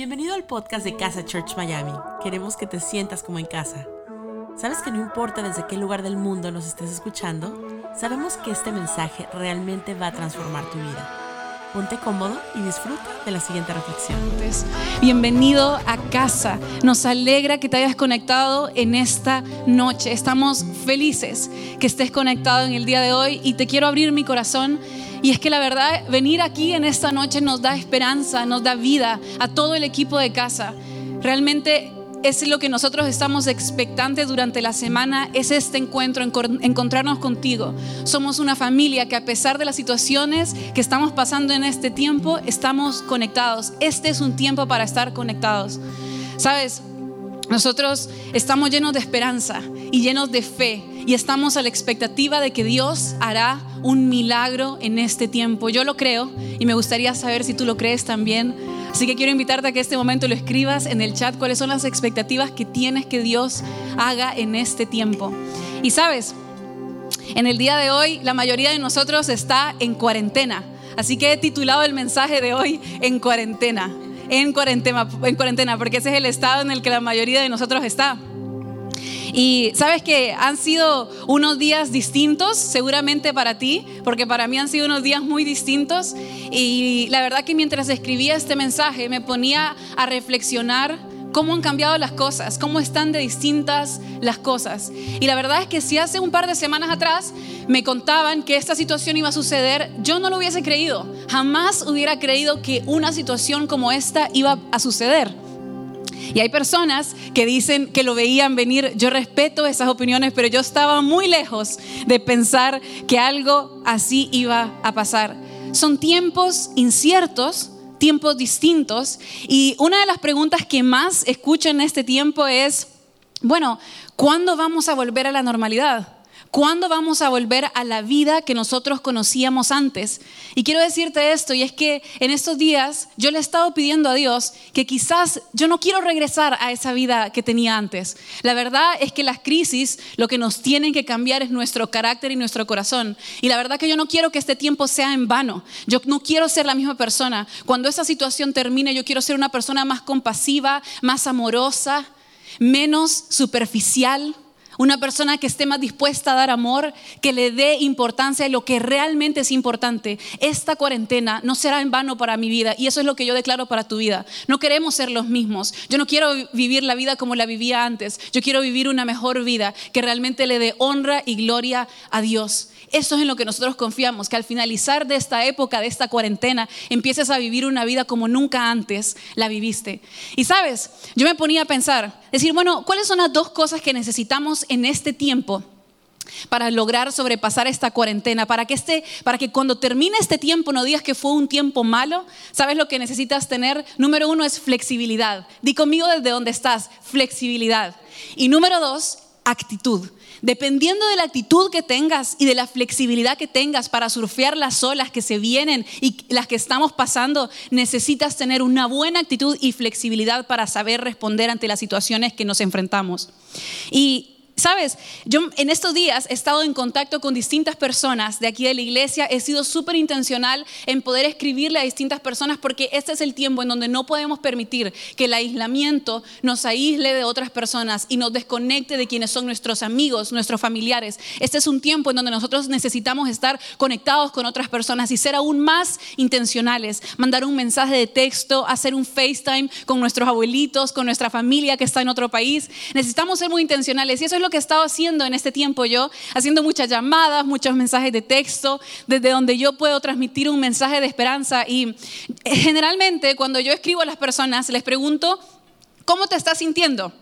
Bienvenido al podcast de Casa Church Miami. Queremos que te sientas como en casa. ¿Sabes que no importa desde qué lugar del mundo nos estés escuchando? Sabemos que este mensaje realmente va a transformar tu vida. Ponte cómodo y disfruta de la siguiente reflexión. Bienvenido a casa. Nos alegra que te hayas conectado en esta noche. Estamos felices que estés conectado en el día de hoy y te quiero abrir mi corazón. Y es que la verdad, venir aquí en esta noche nos da esperanza, nos da vida a todo el equipo de casa. Realmente es lo que nosotros estamos expectantes durante la semana, es este encuentro, encontrarnos contigo. Somos una familia que a pesar de las situaciones que estamos pasando en este tiempo, estamos conectados. Este es un tiempo para estar conectados. Sabes, nosotros estamos llenos de esperanza y llenos de fe y estamos a la expectativa de que Dios hará un milagro en este tiempo. Yo lo creo y me gustaría saber si tú lo crees también. Así que quiero invitarte a que este momento lo escribas en el chat cuáles son las expectativas que tienes que Dios haga en este tiempo. Y sabes, en el día de hoy la mayoría de nosotros está en cuarentena. Así que he titulado el mensaje de hoy en cuarentena. En cuarentena, en cuarentena, porque ese es el estado en el que la mayoría de nosotros está. Y sabes que han sido unos días distintos, seguramente para ti, porque para mí han sido unos días muy distintos. Y la verdad que mientras escribía este mensaje me ponía a reflexionar cómo han cambiado las cosas, cómo están de distintas las cosas. Y la verdad es que si hace un par de semanas atrás me contaban que esta situación iba a suceder, yo no lo hubiese creído. Jamás hubiera creído que una situación como esta iba a suceder. Y hay personas que dicen que lo veían venir. Yo respeto esas opiniones, pero yo estaba muy lejos de pensar que algo así iba a pasar. Son tiempos inciertos, tiempos distintos. Y una de las preguntas que más escucho en este tiempo es, bueno, ¿cuándo vamos a volver a la normalidad? ¿Cuándo vamos a volver a la vida que nosotros conocíamos antes? Y quiero decirte esto, y es que en estos días yo le he estado pidiendo a Dios que quizás yo no quiero regresar a esa vida que tenía antes. La verdad es que las crisis lo que nos tienen que cambiar es nuestro carácter y nuestro corazón. Y la verdad que yo no quiero que este tiempo sea en vano. Yo no quiero ser la misma persona. Cuando esa situación termine, yo quiero ser una persona más compasiva, más amorosa, menos superficial una persona que esté más dispuesta a dar amor, que le dé importancia a lo que realmente es importante. Esta cuarentena no será en vano para mi vida y eso es lo que yo declaro para tu vida. No queremos ser los mismos. Yo no quiero vivir la vida como la vivía antes. Yo quiero vivir una mejor vida que realmente le dé honra y gloria a Dios. Eso es en lo que nosotros confiamos, que al finalizar de esta época, de esta cuarentena, empieces a vivir una vida como nunca antes la viviste. Y sabes, yo me ponía a pensar, decir, bueno, ¿cuáles son las dos cosas que necesitamos en este tiempo? para lograr sobrepasar esta cuarentena, para que, este, para que cuando termine este tiempo no digas que fue un tiempo malo. ¿Sabes lo que necesitas tener? Número uno es flexibilidad. Di conmigo desde donde estás, flexibilidad. Y número dos, actitud. Dependiendo de la actitud que tengas y de la flexibilidad que tengas para surfear las olas que se vienen y las que estamos pasando, necesitas tener una buena actitud y flexibilidad para saber responder ante las situaciones que nos enfrentamos. Y Sabes, yo en estos días he estado en contacto con distintas personas de aquí de la iglesia, he sido súper intencional en poder escribirle a distintas personas porque este es el tiempo en donde no podemos permitir que el aislamiento nos aísle de otras personas y nos desconecte de quienes son nuestros amigos, nuestros familiares. Este es un tiempo en donde nosotros necesitamos estar conectados con otras personas y ser aún más intencionales, mandar un mensaje de texto, hacer un FaceTime con nuestros abuelitos, con nuestra familia que está en otro país. Necesitamos ser muy intencionales y eso es lo que he estado haciendo en este tiempo yo, haciendo muchas llamadas, muchos mensajes de texto, desde donde yo puedo transmitir un mensaje de esperanza. Y generalmente cuando yo escribo a las personas, les pregunto, ¿cómo te estás sintiendo?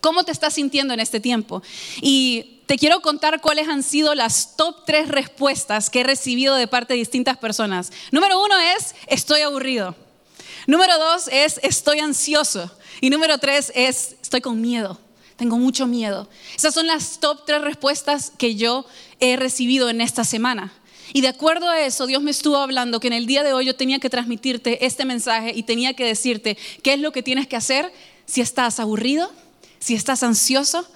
¿Cómo te estás sintiendo en este tiempo? Y te quiero contar cuáles han sido las top tres respuestas que he recibido de parte de distintas personas. Número uno es, estoy aburrido. Número dos es, estoy ansioso. Y número tres es, estoy con miedo tengo mucho miedo. Esas son las top tres respuestas que yo he recibido en esta semana. Y de acuerdo a eso, Dios me estuvo hablando que en el día de hoy yo tenía que transmitirte este mensaje y tenía que decirte qué es lo que tienes que hacer si estás aburrido, si estás ansioso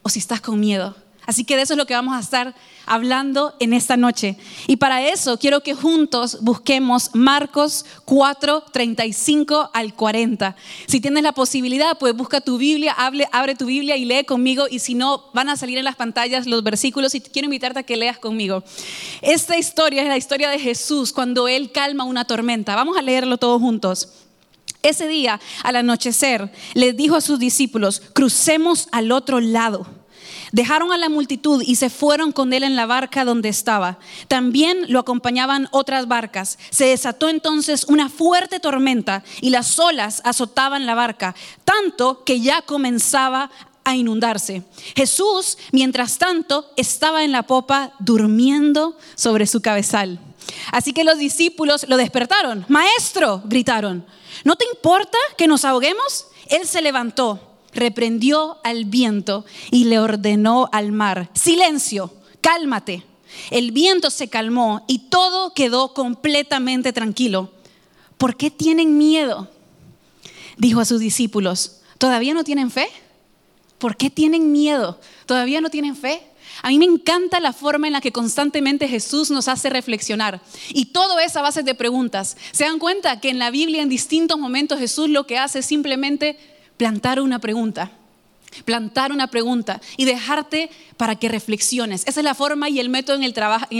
o si estás con miedo. Así que de eso es lo que vamos a estar hablando en esta noche. Y para eso quiero que juntos busquemos Marcos 4, 35 al 40. Si tienes la posibilidad, pues busca tu Biblia, abre tu Biblia y lee conmigo. Y si no, van a salir en las pantallas los versículos y quiero invitarte a que leas conmigo. Esta historia es la historia de Jesús cuando Él calma una tormenta. Vamos a leerlo todos juntos. Ese día, al anochecer, les dijo a sus discípulos, crucemos al otro lado. Dejaron a la multitud y se fueron con él en la barca donde estaba. También lo acompañaban otras barcas. Se desató entonces una fuerte tormenta y las olas azotaban la barca, tanto que ya comenzaba a inundarse. Jesús, mientras tanto, estaba en la popa durmiendo sobre su cabezal. Así que los discípulos lo despertaron. Maestro, gritaron, ¿no te importa que nos ahoguemos? Él se levantó reprendió al viento y le ordenó al mar, silencio, cálmate. El viento se calmó y todo quedó completamente tranquilo. ¿Por qué tienen miedo? Dijo a sus discípulos, ¿todavía no tienen fe? ¿Por qué tienen miedo? ¿Todavía no tienen fe? A mí me encanta la forma en la que constantemente Jesús nos hace reflexionar. Y todo es a base de preguntas. ¿Se dan cuenta que en la Biblia en distintos momentos Jesús lo que hace es simplemente plantar una pregunta, plantar una pregunta y dejarte para que reflexiones. Esa es la forma y el método en el,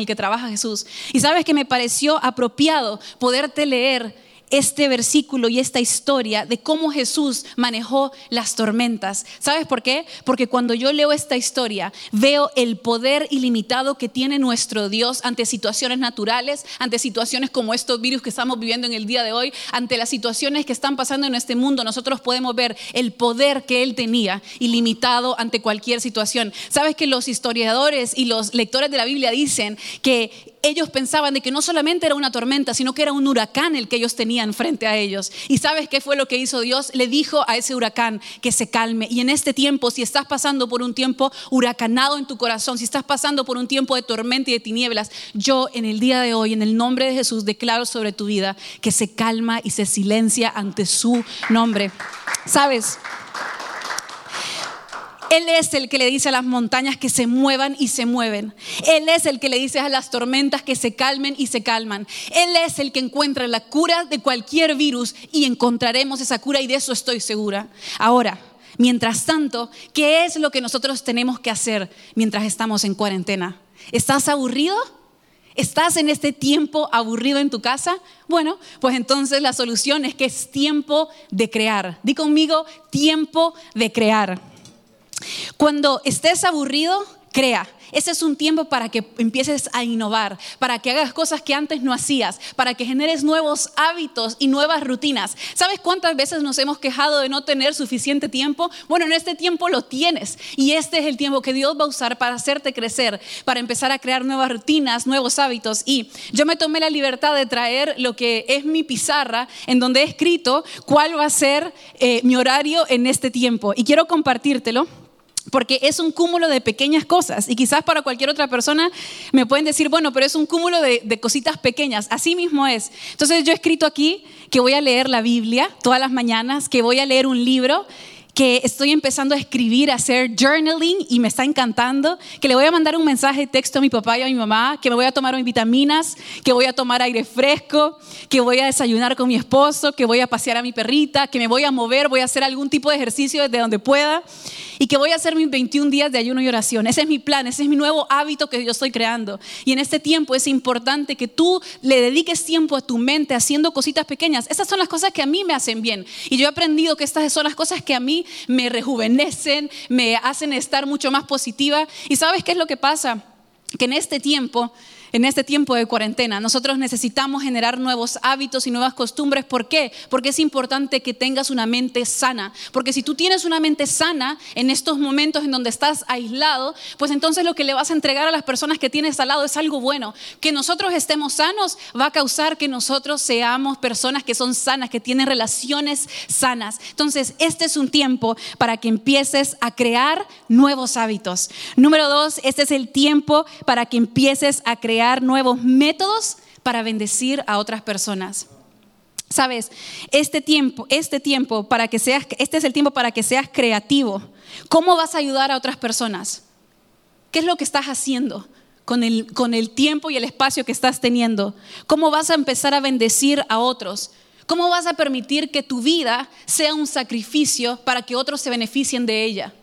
que trabaja Jesús. Y sabes que me pareció apropiado poderte leer este versículo y esta historia de cómo Jesús manejó las tormentas. ¿Sabes por qué? Porque cuando yo leo esta historia, veo el poder ilimitado que tiene nuestro Dios ante situaciones naturales, ante situaciones como estos virus que estamos viviendo en el día de hoy, ante las situaciones que están pasando en este mundo. Nosotros podemos ver el poder que Él tenía ilimitado ante cualquier situación. ¿Sabes que los historiadores y los lectores de la Biblia dicen que ellos pensaban de que no solamente era una tormenta, sino que era un huracán el que ellos tenían frente a ellos. ¿Y sabes qué fue lo que hizo Dios? Le dijo a ese huracán que se calme. Y en este tiempo, si estás pasando por un tiempo huracanado en tu corazón, si estás pasando por un tiempo de tormenta y de tinieblas, yo en el día de hoy, en el nombre de Jesús, declaro sobre tu vida que se calma y se silencia ante su nombre. ¿Sabes? Él es el que le dice a las montañas que se muevan y se mueven. Él es el que le dice a las tormentas que se calmen y se calman. Él es el que encuentra la cura de cualquier virus y encontraremos esa cura y de eso estoy segura. Ahora, mientras tanto, ¿qué es lo que nosotros tenemos que hacer mientras estamos en cuarentena? ¿Estás aburrido? ¿Estás en este tiempo aburrido en tu casa? Bueno, pues entonces la solución es que es tiempo de crear. Di conmigo, tiempo de crear. Cuando estés aburrido, crea. Ese es un tiempo para que empieces a innovar, para que hagas cosas que antes no hacías, para que generes nuevos hábitos y nuevas rutinas. ¿Sabes cuántas veces nos hemos quejado de no tener suficiente tiempo? Bueno, en este tiempo lo tienes y este es el tiempo que Dios va a usar para hacerte crecer, para empezar a crear nuevas rutinas, nuevos hábitos. Y yo me tomé la libertad de traer lo que es mi pizarra en donde he escrito cuál va a ser eh, mi horario en este tiempo. Y quiero compartírtelo porque es un cúmulo de pequeñas cosas y quizás para cualquier otra persona me pueden decir, bueno, pero es un cúmulo de, cositas pequeñas, así mismo es. Entonces yo he escrito aquí que voy a leer la Biblia todas las mañanas, que voy a leer un libro que estoy empezando a escribir, a hacer journaling y me está encantando, que le voy a mandar un mensaje de texto a mi papá y a mi mamá, que me voy a tomar mis vitaminas, que voy a tomar aire fresco, que voy a desayunar con mi esposo, que voy a pasear a mi perrita, que me voy a mover, voy a hacer algún tipo de ejercicio desde donde pueda y que voy a hacer mis 21 días de ayuno y oración. Ese es mi plan, ese es mi nuevo hábito que yo estoy creando. Y en este tiempo es importante que tú le dediques tiempo a tu mente haciendo cositas pequeñas. Esas son las cosas que a mí me hacen bien. Y yo he aprendido que estas son las cosas que a mí me rejuvenecen, me hacen estar mucho más positiva. ¿Y sabes qué es lo que pasa? Que en este tiempo en este tiempo de cuarentena. Nosotros necesitamos generar nuevos hábitos y nuevas costumbres. ¿Por qué? Porque es importante que tengas una mente sana. Porque si tú tienes una mente sana en estos momentos en donde estás aislado, pues entonces lo que le vas a entregar a las personas que tienes al lado es algo bueno. Que nosotros estemos sanos va a causar que nosotros seamos personas que son sanas, que tienen relaciones sanas. Entonces, este es un tiempo para que empieces a crear nuevos hábitos. Número dos, este es el tiempo para que empieces a crear nuevos métodos para bendecir a otras personas. Sabes, este tiempo, este tiempo para que seas, este es el tiempo para que seas creativo. ¿Cómo vas a ayudar a otras personas? ¿Qué es lo que estás haciendo con el, con el tiempo y el espacio que estás teniendo? ¿Cómo vas a empezar a bendecir a otros? ¿Cómo vas a permitir que tu vida sea un sacrificio para que otros se beneficien de ella?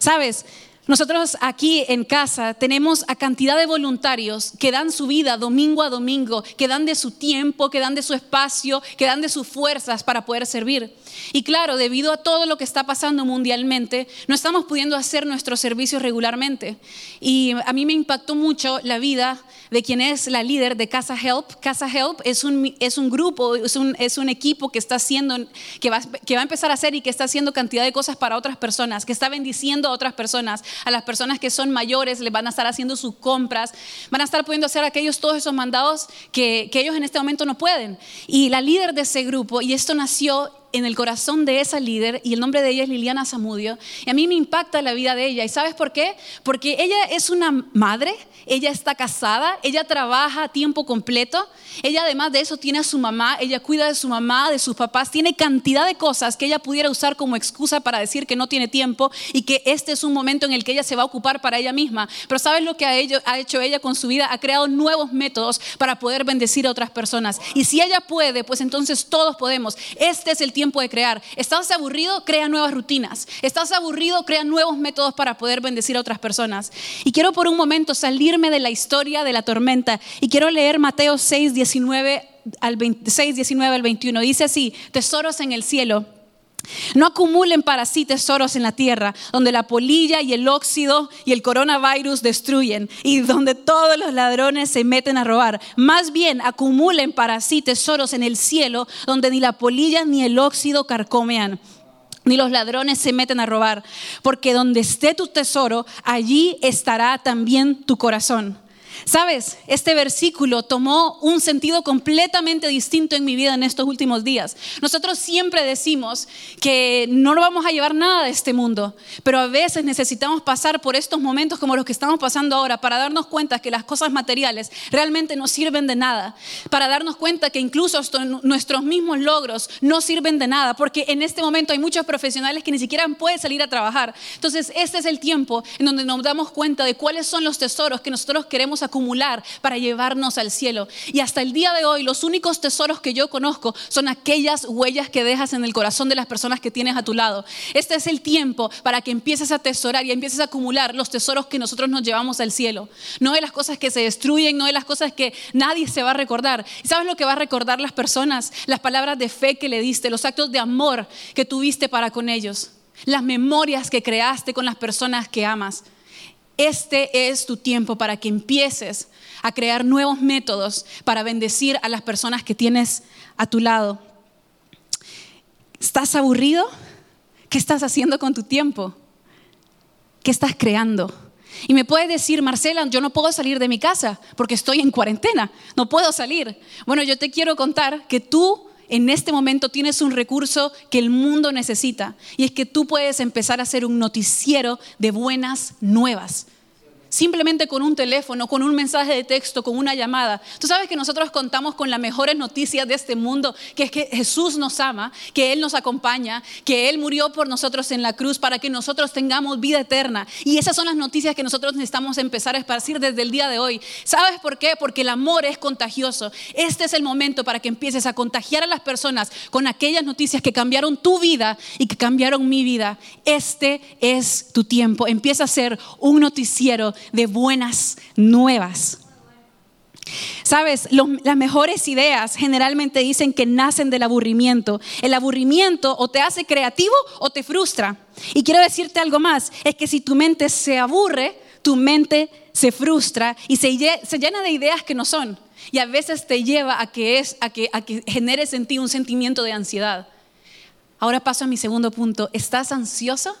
Sabes, nosotros aquí en casa tenemos a cantidad de voluntarios que dan su vida domingo a domingo, que dan de su tiempo, que dan de su espacio, que dan de sus fuerzas para poder servir. Y claro, debido a todo lo que está pasando mundialmente, no estamos pudiendo hacer nuestros servicios regularmente. Y a mí me impactó mucho la vida de quien es la líder de Casa Help. Casa Help es un, es un grupo, es un, es un equipo que está haciendo, que va, que va a empezar a hacer y que está haciendo cantidad de cosas para otras personas, que está bendiciendo a otras personas, a las personas que son mayores, les van a estar haciendo sus compras, van a estar pudiendo hacer aquellos, todos esos mandados que, que ellos en este momento no pueden. Y la líder de ese grupo, y esto nació en el corazón de esa líder y el nombre de ella es Liliana Zamudio. Y a mí me impacta la vida de ella. ¿Y sabes por qué? Porque ella es una madre, ella está casada, ella trabaja a tiempo completo, ella además de eso tiene a su mamá, ella cuida de su mamá, de sus papás, tiene cantidad de cosas que ella pudiera usar como excusa para decir que no tiene tiempo y que este es un momento en el que ella se va a ocupar para ella misma. Pero ¿sabes lo que ha, ha hecho ella con su vida? Ha creado nuevos métodos para poder bendecir a otras personas. Y si ella puede, pues entonces todos podemos. Este es el tiempo tiempo crear. ¿Estás aburrido? Crea nuevas rutinas. ¿Estás aburrido? Crea nuevos métodos para poder bendecir a otras personas. Y quiero por un momento salirme de la historia de la tormenta y quiero leer Mateo 6, 19 al 26, 19 al 21. Dice así, tesoros en el cielo no acumulen para sí tesoros en la tierra, donde la polilla y el óxido y el coronavirus destruyen y donde todos los ladrones se meten a robar. Más bien acumulen para sí tesoros en el cielo, donde ni la polilla ni el óxido carcomean ni los ladrones se meten a robar, porque donde esté tu tesoro, allí estará también tu corazón. Sabes, este versículo tomó un sentido completamente distinto en mi vida en estos últimos días. Nosotros siempre decimos que no vamos a llevar nada de este mundo, pero a veces necesitamos pasar por estos momentos como los que estamos pasando ahora para darnos cuenta que las cosas materiales realmente no sirven de nada, para darnos cuenta que incluso nuestros mismos logros no sirven de nada, porque en este momento hay muchos profesionales que ni siquiera pueden salir a trabajar. Entonces, este es el tiempo en donde nos damos cuenta de cuáles son los tesoros que nosotros queremos acumular para llevarnos al cielo. Y hasta el día de hoy los únicos tesoros que yo conozco son aquellas huellas que dejas en el corazón de las personas que tienes a tu lado. Este es el tiempo para que empieces a atesorar y empieces a acumular los tesoros que nosotros nos llevamos al cielo. No de las cosas que se destruyen, no de las cosas que nadie se va a recordar. ¿Y sabes lo que va a recordar las personas? Las palabras de fe que le diste, los actos de amor que tuviste para con ellos, las memorias que creaste con las personas que amas. Este es tu tiempo para que empieces a crear nuevos métodos para bendecir a las personas que tienes a tu lado. ¿Estás aburrido? ¿Qué estás haciendo con tu tiempo? ¿Qué estás creando? Y me puedes decir, Marcela, yo no puedo salir de mi casa porque estoy en cuarentena, no puedo salir. Bueno, yo te quiero contar que tú en este momento tienes un recurso que el mundo necesita y es que tú puedes empezar a hacer un noticiero de buenas nuevas simplemente con un teléfono, con un mensaje de texto, con una llamada. Tú sabes que nosotros contamos con las mejores noticias de este mundo, que es que Jesús nos ama, que Él nos acompaña, que Él murió por nosotros en la cruz para que nosotros tengamos vida eterna. Y esas son las noticias que nosotros necesitamos empezar a esparcir desde el día de hoy. ¿Sabes por qué? Porque el amor es contagioso. Este es el momento para que empieces a contagiar a las personas con aquellas noticias que cambiaron tu vida y que cambiaron mi vida. Este es tu tiempo. Empieza a ser un noticiero de buenas nuevas. Sabes, las mejores ideas generalmente dicen que nacen del aburrimiento. El aburrimiento o te hace creativo o te frustra. Y quiero decirte algo más, es que si tu mente se aburre, tu mente se frustra y se, llena de ideas que no son. Y a veces te lleva a que, es, a que, a en ti un sentimiento de ansiedad. Ahora paso a mi segundo punto. ¿Estás ansioso?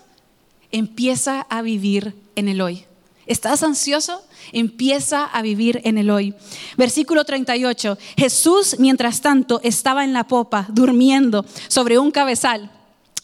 Empieza a vivir en el hoy. ¿Estás ansioso? Empieza a vivir en el hoy. Versículo 38. Jesús, mientras tanto, estaba en la popa, durmiendo sobre un cabezal.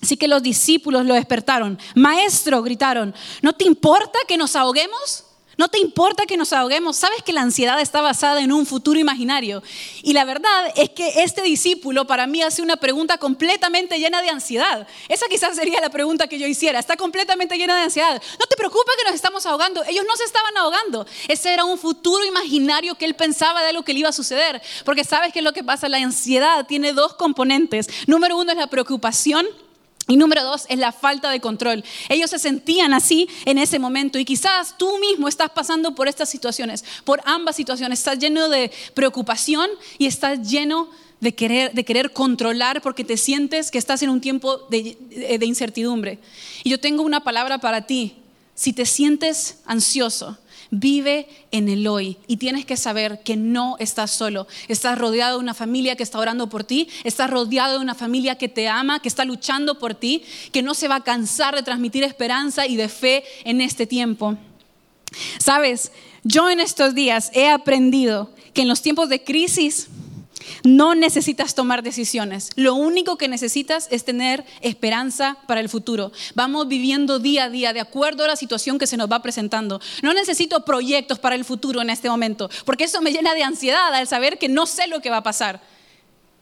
Así que los discípulos lo despertaron. Maestro, gritaron, ¿no te importa que nos ahoguemos? No te importa que nos ahoguemos. Sabes que la ansiedad está basada en un futuro imaginario. Y la verdad es que este discípulo para mí hace una pregunta completamente llena de ansiedad. Esa quizás sería la pregunta que yo hiciera. Está completamente llena de ansiedad. No te preocupes que nos estamos ahogando. Ellos no se estaban ahogando. Ese era un futuro imaginario que él pensaba de lo que le iba a suceder. Porque sabes que lo que pasa. La ansiedad tiene dos componentes. Número uno es la preocupación y número dos es la falta de control. Ellos se sentían así en ese momento y quizás tú mismo estás pasando por estas situaciones, por ambas situaciones. Estás lleno de preocupación y estás lleno de querer, de querer controlar porque te sientes que estás en un tiempo de, de incertidumbre. Y yo tengo una palabra para ti. Si te sientes ansioso, Vive en el hoy y tienes que saber que no estás solo. Estás rodeado de una familia que está orando por ti, estás rodeado de una familia que te ama, que está luchando por ti, que no se va a cansar de transmitir esperanza y de fe en este tiempo. Sabes, yo en estos días he aprendido que en los tiempos de crisis, no necesitas tomar decisiones. Lo único que necesitas es tener esperanza para el futuro. Vamos viviendo día a día de acuerdo a la situación que se nos va presentando. No necesito proyectos para el futuro en este momento, porque eso me llena de ansiedad al saber que no sé lo que va a pasar.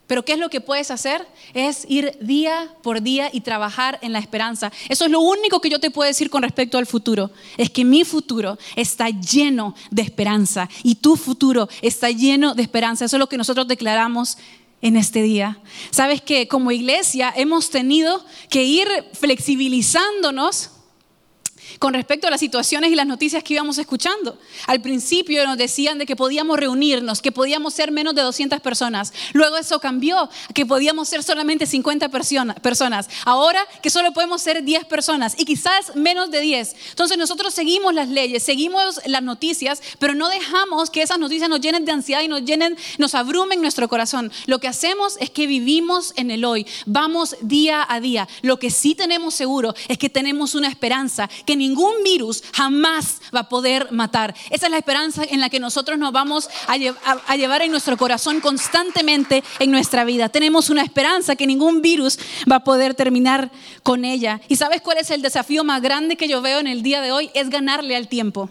Pero ¿qué es lo que puedes hacer? Es ir día por día y trabajar en la esperanza. Eso es lo único que yo te puedo decir con respecto al futuro. Es que mi futuro está lleno de esperanza y tu futuro está lleno de esperanza. Eso es lo que nosotros declaramos en este día. Sabes que como iglesia hemos tenido que ir flexibilizándonos con respecto a las situaciones y las noticias que íbamos escuchando. Al principio nos decían de que podíamos reunirnos, que podíamos ser menos de 200 personas. Luego eso cambió, que podíamos ser solamente 50 personas. Ahora que solo podemos ser 10 personas y quizás menos de 10. Entonces nosotros seguimos las leyes, seguimos las noticias, pero no dejamos que esas noticias nos llenen de ansiedad y nos llenen, nos abrumen nuestro corazón. Lo que hacemos es que vivimos en el hoy, vamos día a día. Lo que sí tenemos seguro es que tenemos una esperanza que ni ningún virus jamás va a poder matar. Esa es la esperanza en la que nosotros nos vamos a, llevar en nuestro corazón constantemente en nuestra vida. Tenemos una esperanza que ningún virus va a poder terminar con ella. ¿Y sabes cuál es el desafío más grande que yo veo en el día de hoy? Es ganarle al tiempo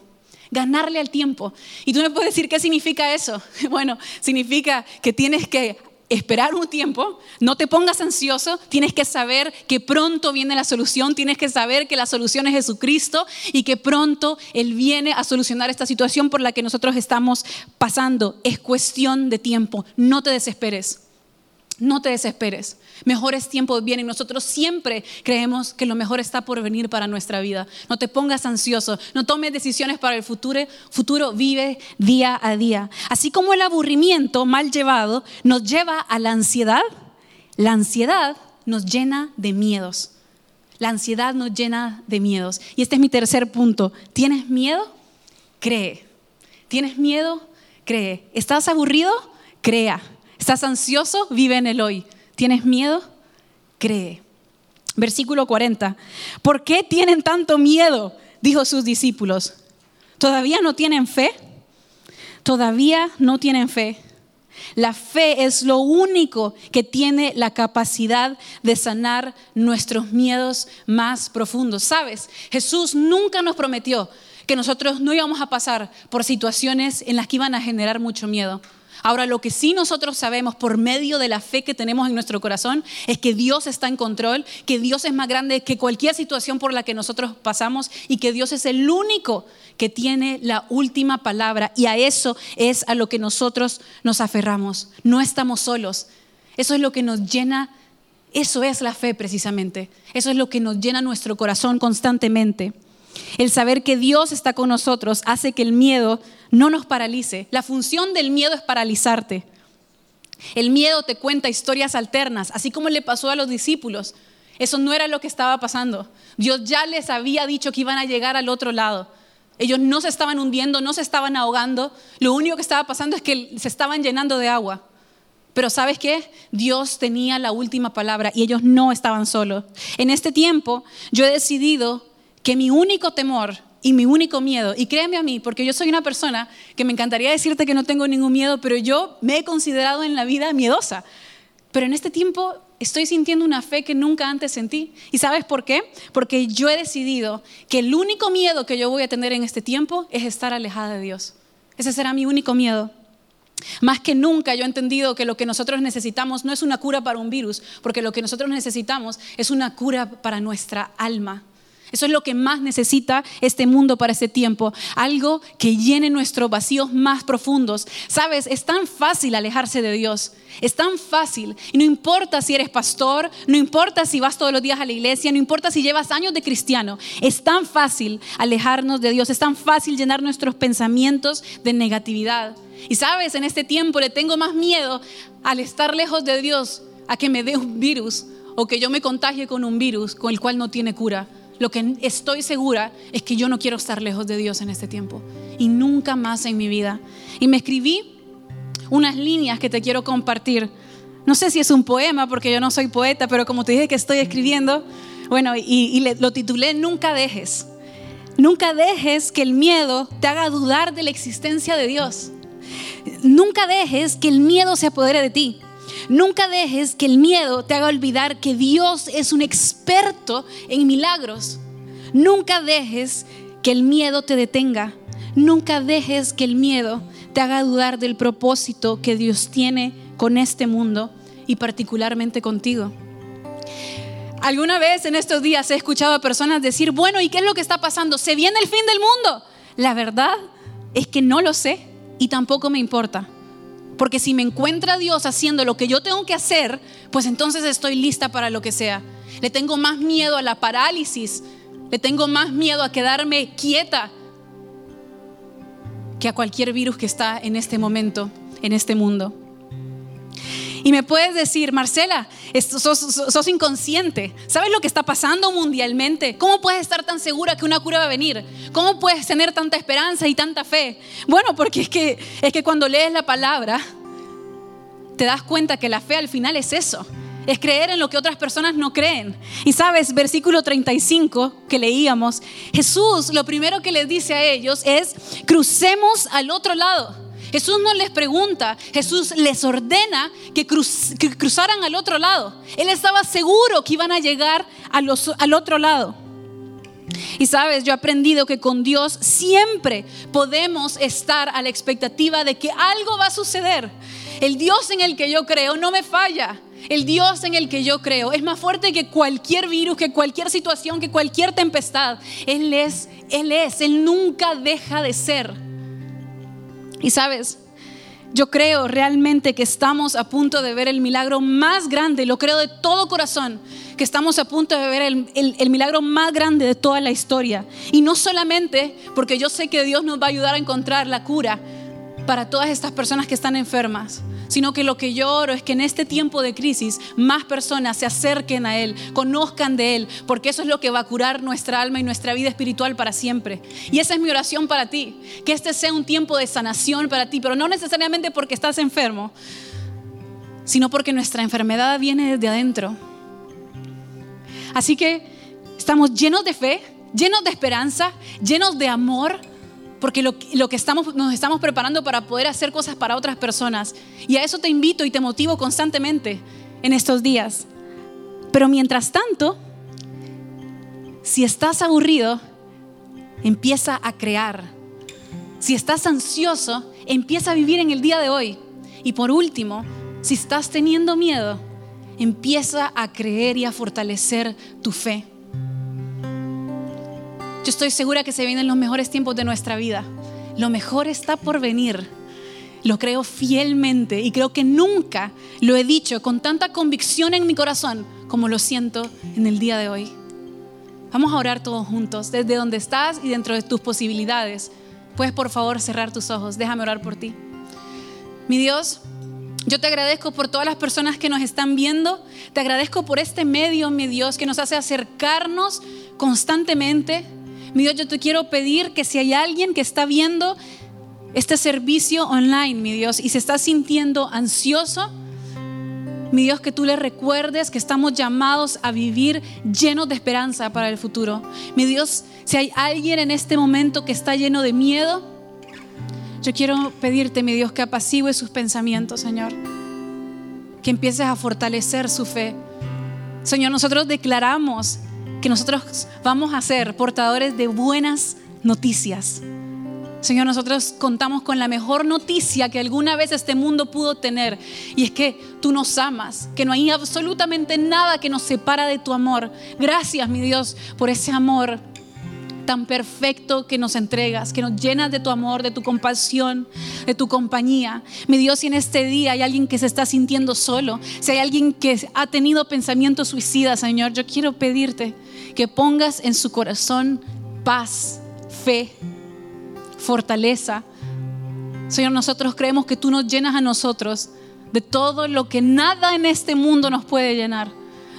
ganarle al tiempo. Y tú me puedes decir, ¿qué significa eso? Bueno, significa que tienes que esperar un tiempo, no te pongas ansioso, tienes que saber que pronto viene la solución, tienes que saber que la solución es Jesucristo y que pronto Él viene a solucionar esta situación por la que nosotros estamos pasando. Es cuestión de tiempo, no te desesperes. No te desesperes. Mejores tiempos vienen. Nosotros siempre creemos que lo mejor está por venir para nuestra vida. No te pongas ansioso. No tomes decisiones para el futuro. Futuro vive día a día. Así como el aburrimiento mal llevado nos lleva a la ansiedad, la ansiedad nos llena de miedos. La ansiedad nos llena de miedos. Y este es mi tercer punto. ¿Tienes miedo? Cree. ¿Tienes miedo? Cree. ¿Estás aburrido? Crea. ¿Estás ansioso? Vive en el hoy. ¿Tienes miedo? Cree. Versículo 40. ¿Por qué tienen tanto miedo? Dijo sus discípulos. ¿Todavía no tienen fe? Todavía no tienen fe. La fe es lo único que tiene la capacidad de sanar nuestros miedos más profundos. ¿Sabes? Jesús nunca nos prometió que nosotros no íbamos a pasar por situaciones en las que iban a generar mucho miedo. Ahora, lo que sí nosotros sabemos por medio de la fe que tenemos en nuestro corazón es que Dios está en control, que Dios es más grande que cualquier situación por la que nosotros pasamos y que Dios es el único que tiene la última palabra. Y a eso es a lo que nosotros nos aferramos. No estamos solos. Eso es lo que nos llena. Eso es la fe precisamente. Eso es lo que nos llena nuestro corazón constantemente. El saber que Dios está con nosotros hace que el miedo no nos paralice. La función del miedo es paralizarte. El miedo te cuenta historias alternas, así como le pasó a los discípulos. Eso no era lo que estaba pasando. Dios ya les había dicho que iban a llegar al otro lado. Ellos no se estaban hundiendo, no se estaban ahogando. Lo único que estaba pasando es que se estaban llenando de agua. Pero ¿sabes qué? Dios tenía la última palabra y ellos no estaban solos. En este tiempo yo he decidido que mi único temor y mi único miedo, y créeme a mí, porque yo soy una persona que me encantaría decirte que no tengo ningún miedo, pero yo me he considerado en la vida miedosa. Pero en este tiempo estoy sintiendo una fe que nunca antes sentí. ¿Y sabes por qué? Porque yo he decidido que el único miedo que yo voy a tener en este tiempo es estar alejada de Dios. Ese será mi único miedo. Más que nunca yo he entendido que lo que nosotros necesitamos no es una cura para un virus, porque lo que nosotros necesitamos es una cura para nuestra alma. Eso es lo que más necesita este mundo para este tiempo. Algo que llene nuestros vacíos más profundos. Sabes, es tan fácil alejarse de Dios. Es tan fácil. Y no importa si eres pastor, no importa si vas todos los días a la iglesia, no importa si llevas años de cristiano. Es tan fácil alejarnos de Dios. Es tan fácil llenar nuestros pensamientos de negatividad. Y sabes, en este tiempo le tengo más miedo al estar lejos de Dios a que me dé un virus o que yo me contagie con un virus con el cual no tiene cura. Lo que estoy segura es que yo no quiero estar lejos de Dios en este tiempo y nunca más en mi vida. Y me escribí unas líneas que te quiero compartir. No sé si es un poema porque yo no soy poeta, pero como te dije que estoy escribiendo, bueno, y, y lo titulé Nunca dejes. Nunca dejes que el miedo te haga dudar de la existencia de Dios. Nunca dejes que el miedo se apodere de ti. Nunca dejes que el miedo te haga olvidar que Dios es un experto en milagros. Nunca dejes que el miedo te detenga. Nunca dejes que el miedo te haga dudar del propósito que Dios tiene con este mundo y particularmente contigo. Alguna vez en estos días he escuchado a personas decir, bueno, ¿y qué es lo que está pasando? ¿Se viene el fin del mundo? La verdad es que no lo sé y tampoco me importa. Porque si me encuentra Dios haciendo lo que yo tengo que hacer, pues entonces estoy lista para lo que sea. Le tengo más miedo a la parálisis, le tengo más miedo a quedarme quieta que a cualquier virus que está en este momento, en este mundo. Y me puedes decir, Marcela, sos, inconsciente. ¿Sabes lo que está pasando mundialmente? ¿Cómo puedes estar tan segura que una cura va a venir? ¿Cómo puedes tener tanta esperanza y tanta fe? Bueno, porque es que, es que cuando lees la palabra, te das cuenta que la fe al final es eso. Es creer en lo que otras personas no creen. Y sabes, versículo 35 que leíamos, Jesús lo primero que les dice a ellos es, crucemos al otro lado. Jesús no les pregunta, Jesús les ordena que, cruzaran al otro lado. Él estaba seguro que iban a llegar al otro lado. Y sabes, yo he aprendido que con Dios siempre podemos estar a la expectativa de que algo va a suceder. El Dios en el que yo creo no me falla. El Dios en el que yo creo es más fuerte que cualquier virus, que cualquier situación, que cualquier tempestad. Él es, Él es, Él nunca deja de ser. Y sabes, yo creo realmente que estamos a punto de ver el milagro más grande, lo creo de todo corazón, que estamos a punto de ver el, milagro más grande de toda la historia. Y no solamente porque yo sé que Dios nos va a ayudar a encontrar la cura para todas estas personas que están enfermas, sino que lo que yo oro es que en este tiempo de crisis más personas se acerquen a Él, conozcan de Él, porque eso es lo que va a curar nuestra alma y nuestra vida espiritual para siempre. Y esa es mi oración para ti, que este sea un tiempo de sanación para ti, pero no necesariamente porque estás enfermo, sino porque nuestra enfermedad viene desde adentro. Así que estamos llenos de fe, llenos de esperanza, llenos de amor porque lo, que estamos, nos estamos preparando para poder hacer cosas para otras personas. Y a eso te invito y te motivo constantemente en estos días. Pero mientras tanto, si estás aburrido, empieza a crear. Si estás ansioso, empieza a vivir en el día de hoy. Y por último, si estás teniendo miedo, empieza a creer y a fortalecer tu fe. Yo estoy segura que se vienen los mejores tiempos de nuestra vida. Lo mejor está por venir. Lo creo fielmente y creo que nunca lo he dicho con tanta convicción en mi corazón como lo siento en el día de hoy. Vamos a orar todos juntos, desde donde estás y dentro de tus posibilidades. Puedes por favor cerrar tus ojos, déjame orar por ti. Mi Dios, yo te agradezco por todas las personas que nos están viendo. Te agradezco por este medio, mi Dios, que nos hace acercarnos constantemente mi Dios, yo te quiero pedir que si hay alguien que está viendo este servicio online, mi Dios, y se está sintiendo ansioso, mi Dios, que tú le recuerdes que estamos llamados a vivir llenos de esperanza para el futuro. Mi Dios, si hay alguien en este momento que está lleno de miedo, yo quiero pedirte, mi Dios, que apacigüe sus pensamientos, Señor. Que empieces a fortalecer su fe Señor, nosotros declaramos que nosotros vamos a ser portadores de buenas noticias. Señor, nosotros contamos con la mejor noticia que alguna vez este mundo pudo tener. Y es que tú nos amas, que no hay absolutamente nada que nos separa de tu amor. Gracias, mi Dios, por ese amor tan perfecto que nos entregas, que nos llenas de tu amor, de tu compasión, de tu compañía. Mi Dios, si en este día hay alguien que se está sintiendo solo, si hay alguien que ha tenido pensamientos suicidas, Señor, yo quiero pedirte que pongas en su corazón paz, fe, fortaleza. Señor, nosotros creemos que tú nos llenas a nosotros de todo lo que nada en este mundo nos puede llenar.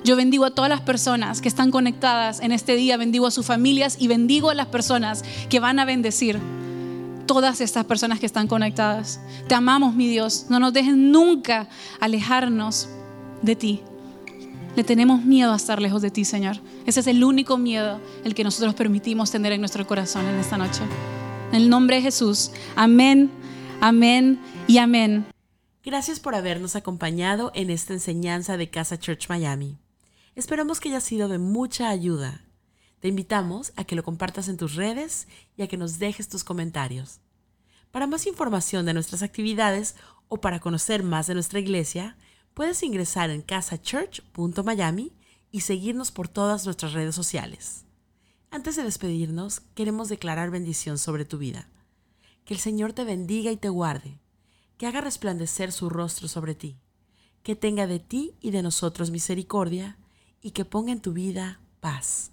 Yo bendigo a todas las personas que están conectadas en este día, bendigo a sus familias y bendigo a las personas que van a bendecir. Todas estas personas que están conectadas. Te amamos, mi Dios. No nos dejes nunca alejarnos de ti. Le tenemos miedo a estar lejos de ti, Señor. Ese es el único miedo el que nosotros permitimos tener en nuestro corazón en esta noche. En el nombre de Jesús. Amén, amén y amén. Gracias por habernos acompañado en esta enseñanza de Casa Church Miami. Esperamos que haya sido de mucha ayuda. Te invitamos a que lo compartas en tus redes y a que nos dejes tus comentarios. Para más información de nuestras actividades o para conocer más de nuestra iglesia, puedes ingresar en casachurch.miami y seguirnos por todas nuestras redes sociales. Antes de despedirnos, queremos declarar bendición sobre tu vida. Que el Señor te bendiga y te guarde, que haga resplandecer su rostro sobre ti, que tenga de ti y de nosotros misericordia, y que ponga en tu vida paz.